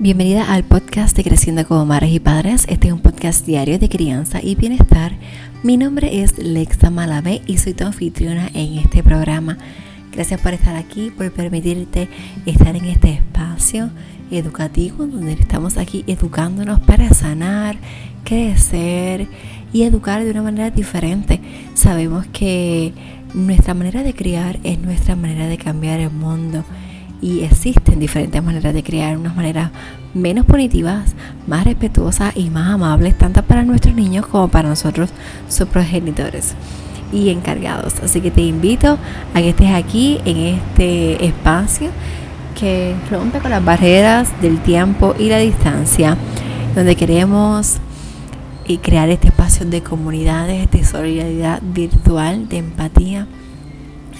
Bienvenida al podcast de Creciendo como Madres y Padres. Este es un podcast diario de crianza y bienestar. Mi nombre es Lexa Malabé y soy tu anfitriona en este programa. Gracias por estar aquí, por permitirte estar en este espacio educativo donde estamos aquí educándonos para sanar, crecer y educar de una manera diferente. Sabemos que nuestra manera de criar es nuestra manera de cambiar el mundo y existen diferentes maneras de crear, unas maneras menos punitivas, más respetuosas y más amables, tanto para nuestros niños como para nosotros, sus progenitores y encargados. Así que te invito a que estés aquí en este espacio que rompe con las barreras del tiempo y la distancia, donde queremos eh, crear este espacio de comunidades, de solidaridad virtual, de empatía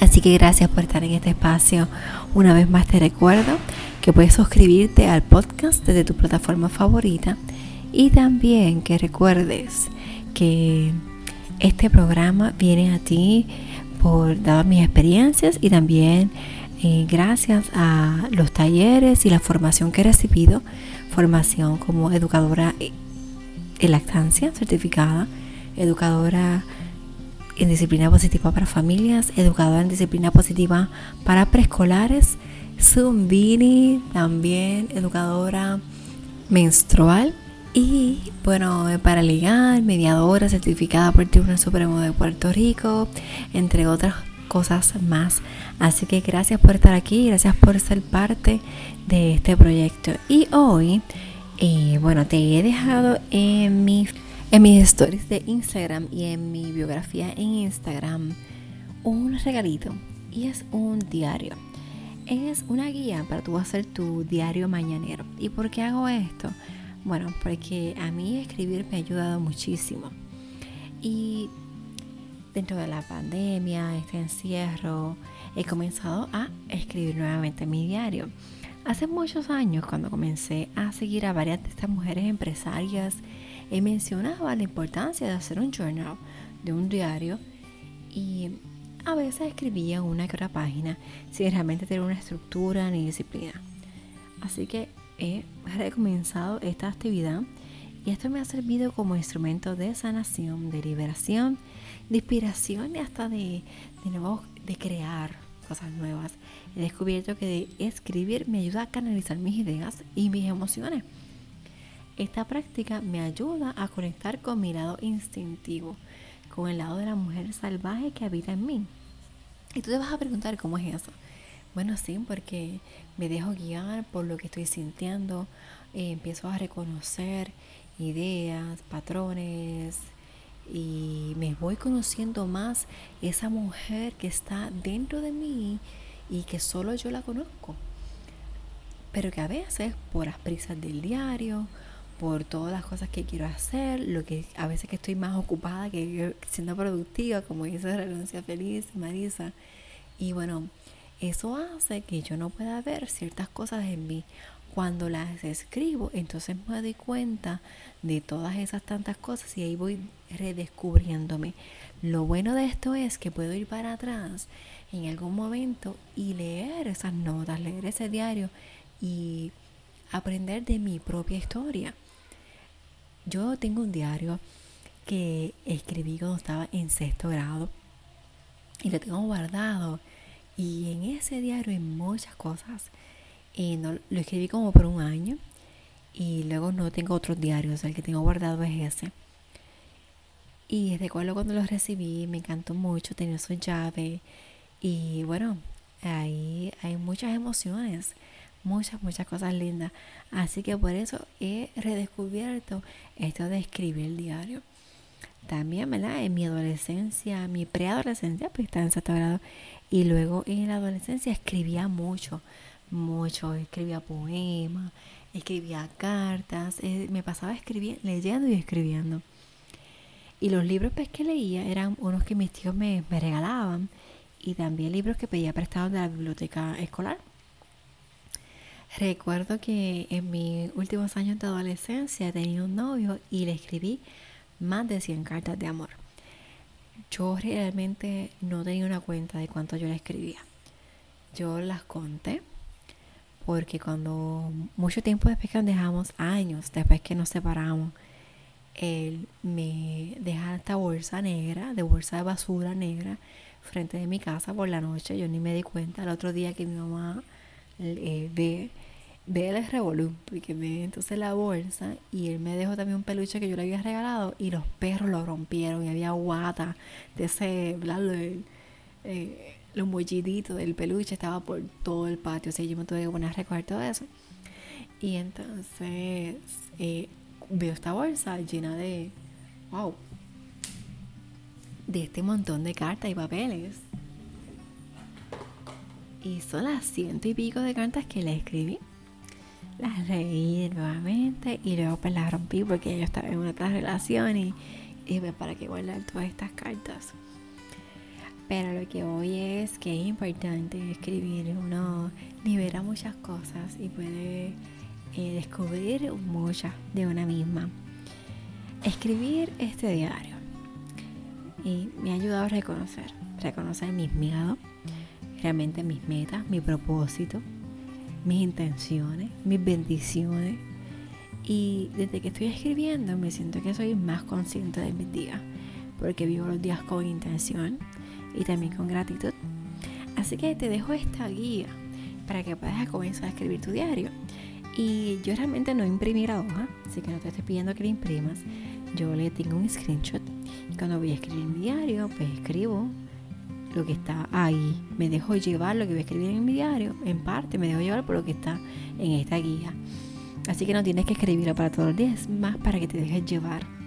Así que gracias por estar en este espacio. Una vez más te recuerdo que puedes suscribirte al podcast desde tu plataforma favorita y también que recuerdes que este programa viene a ti por dadas mis experiencias y también eh, gracias a los talleres y la formación que he recibido, formación como educadora en lactancia certificada, educadora en disciplina positiva para familias, educadora en disciplina positiva para preescolares, Zumbini, también educadora menstrual y bueno, para legal, mediadora certificada por el Tribunal Supremo de Puerto Rico, entre otras cosas más. Así que gracias por estar aquí, gracias por ser parte de este proyecto. Y hoy, eh, bueno, te he dejado en mi en mis stories de Instagram y en mi biografía en Instagram un regalito y es un diario. Es una guía para tú hacer tu diario mañanero. ¿Y por qué hago esto? Bueno, porque a mí escribir me ha ayudado muchísimo. Y dentro de la pandemia, este encierro, he comenzado a escribir nuevamente mi diario. Hace muchos años, cuando comencé a seguir a varias de estas mujeres empresarias y mencionaba la importancia de hacer un journal, de un diario, y a veces escribía una que otra página sin realmente tener una estructura ni disciplina. Así que he recomenzado esta actividad y esto me ha servido como instrumento de sanación, de liberación, de inspiración y hasta de, de nuevo de crear cosas nuevas. He descubierto que escribir me ayuda a canalizar mis ideas y mis emociones. Esta práctica me ayuda a conectar con mi lado instintivo, con el lado de la mujer salvaje que habita en mí. Y tú te vas a preguntar cómo es eso. Bueno, sí, porque me dejo guiar por lo que estoy sintiendo, eh, empiezo a reconocer ideas, patrones y me voy conociendo más esa mujer que está dentro de mí y que solo yo la conozco. Pero que a veces por las prisas del diario por todas las cosas que quiero hacer, lo que a veces que estoy más ocupada que siendo productiva, como dice Renuncia Feliz, Marisa. Y bueno, eso hace que yo no pueda ver ciertas cosas en mí. Cuando las escribo, entonces me doy cuenta de todas esas tantas cosas y ahí voy redescubriéndome. Lo bueno de esto es que puedo ir para atrás en algún momento y leer esas notas, leer ese diario y aprender de mi propia historia. Yo tengo un diario que escribí cuando estaba en sexto grado y lo tengo guardado. Y en ese diario hay muchas cosas. Y no, lo escribí como por un año y luego no tengo otros diarios, el que tengo guardado es ese. Y recuerdo cuando lo recibí, me encantó mucho tener su llave. Y bueno, ahí hay muchas emociones muchas, muchas cosas lindas. Así que por eso he redescubierto esto de escribir el diario. También, ¿verdad? En mi adolescencia, mi preadolescencia, pues estaba en sexto grado. Y luego en la adolescencia escribía mucho, mucho. Escribía poemas, escribía cartas. Eh, me pasaba escribiendo, leyendo y escribiendo. Y los libros pues, que leía eran unos que mis tíos me, me regalaban y también libros que pedía prestados de la biblioteca escolar. Recuerdo que en mis últimos años de adolescencia tenía un novio y le escribí más de 100 cartas de amor. Yo realmente no tenía una cuenta de cuánto yo le escribía. Yo las conté porque cuando mucho tiempo después que nos dejamos, años después que nos separamos, él me deja esta bolsa negra, de bolsa de basura negra, frente de mi casa por la noche. Yo ni me di cuenta el otro día que mi mamá eh, ve, ve el revolú, porque ve entonces la bolsa y él me dejó también un peluche que yo le había regalado y los perros lo rompieron y había guata de ese, bla, eh, los molliditos del peluche estaba por todo el patio, o sea, yo me tuve que poner a recoger todo eso. Y entonces eh, veo esta bolsa llena de, wow, de este montón de cartas y papeles. Y son las ciento y pico de cartas que le escribí. Las leí nuevamente y luego pues las rompí porque yo estaba en otra relación y, y pues, para qué guardar todas estas cartas. Pero lo que hoy es que es importante escribir. Uno libera muchas cosas y puede eh, descubrir muchas de una misma. Escribir este diario y me ha ayudado a reconocer, reconocer mis miedos, realmente mis metas, mi propósito, mis intenciones, mis bendiciones. Y desde que estoy escribiendo me siento que soy más consciente de mis días, porque vivo los días con intención y también con gratitud. Así que te dejo esta guía para que puedas comenzar a escribir tu diario. Y yo realmente no imprimí la hoja, así que no te estoy pidiendo que la imprimas. Yo le tengo un screenshot y cuando voy a escribir mi diario, pues escribo lo que está ahí. Me dejo llevar lo que voy a escribir en mi diario, en parte me dejo llevar por lo que está en esta guía. Así que no tienes que escribirlo para todos los días, más para que te dejes llevar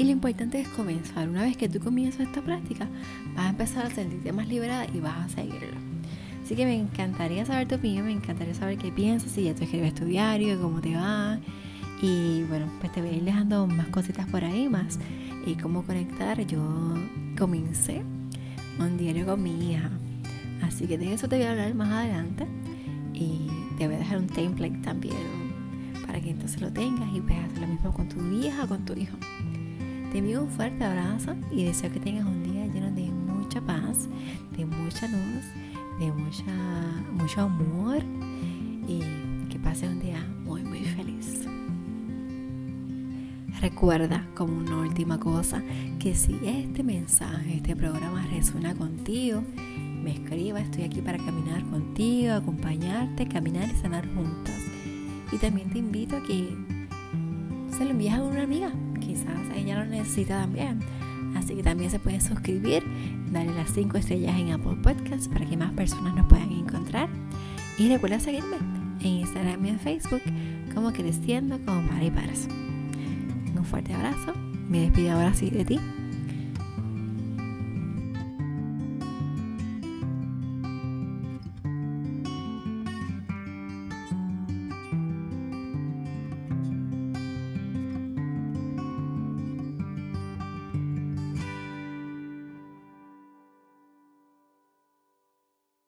y lo importante es comenzar. Una vez que tú comienzas esta práctica, vas a empezar a sentirte más liberada y vas a seguirlo. Así que me encantaría saber tu opinión, me encantaría saber qué piensas, si ya tú escribes tu diario, cómo te va. Y bueno, pues te voy a ir dejando más cositas por ahí, más y cómo conectar. Yo comencé un diario con mi hija. Así que de eso te voy a hablar más adelante. Y te voy a dejar un template también para que entonces lo tengas y puedas hacer lo mismo con tu hija o con tu hijo. Te envío un fuerte abrazo y deseo que tengas un día lleno de mucha paz, de mucha luz, de mucha, mucho amor y que pases un día muy, muy feliz. Recuerda como una última cosa que si este mensaje, este programa resuena contigo, me escriba, estoy aquí para caminar contigo, acompañarte, caminar y sanar juntas. Y también te invito a que se lo envíes a una amiga quizás ella lo necesita también. Así que también se pueden suscribir, darle las 5 estrellas en Apple Podcasts para que más personas nos puedan encontrar. Y recuerda seguirme en Instagram y en Facebook como Creciendo como Mari Paras. Un fuerte abrazo. Me despido ahora sí de ti.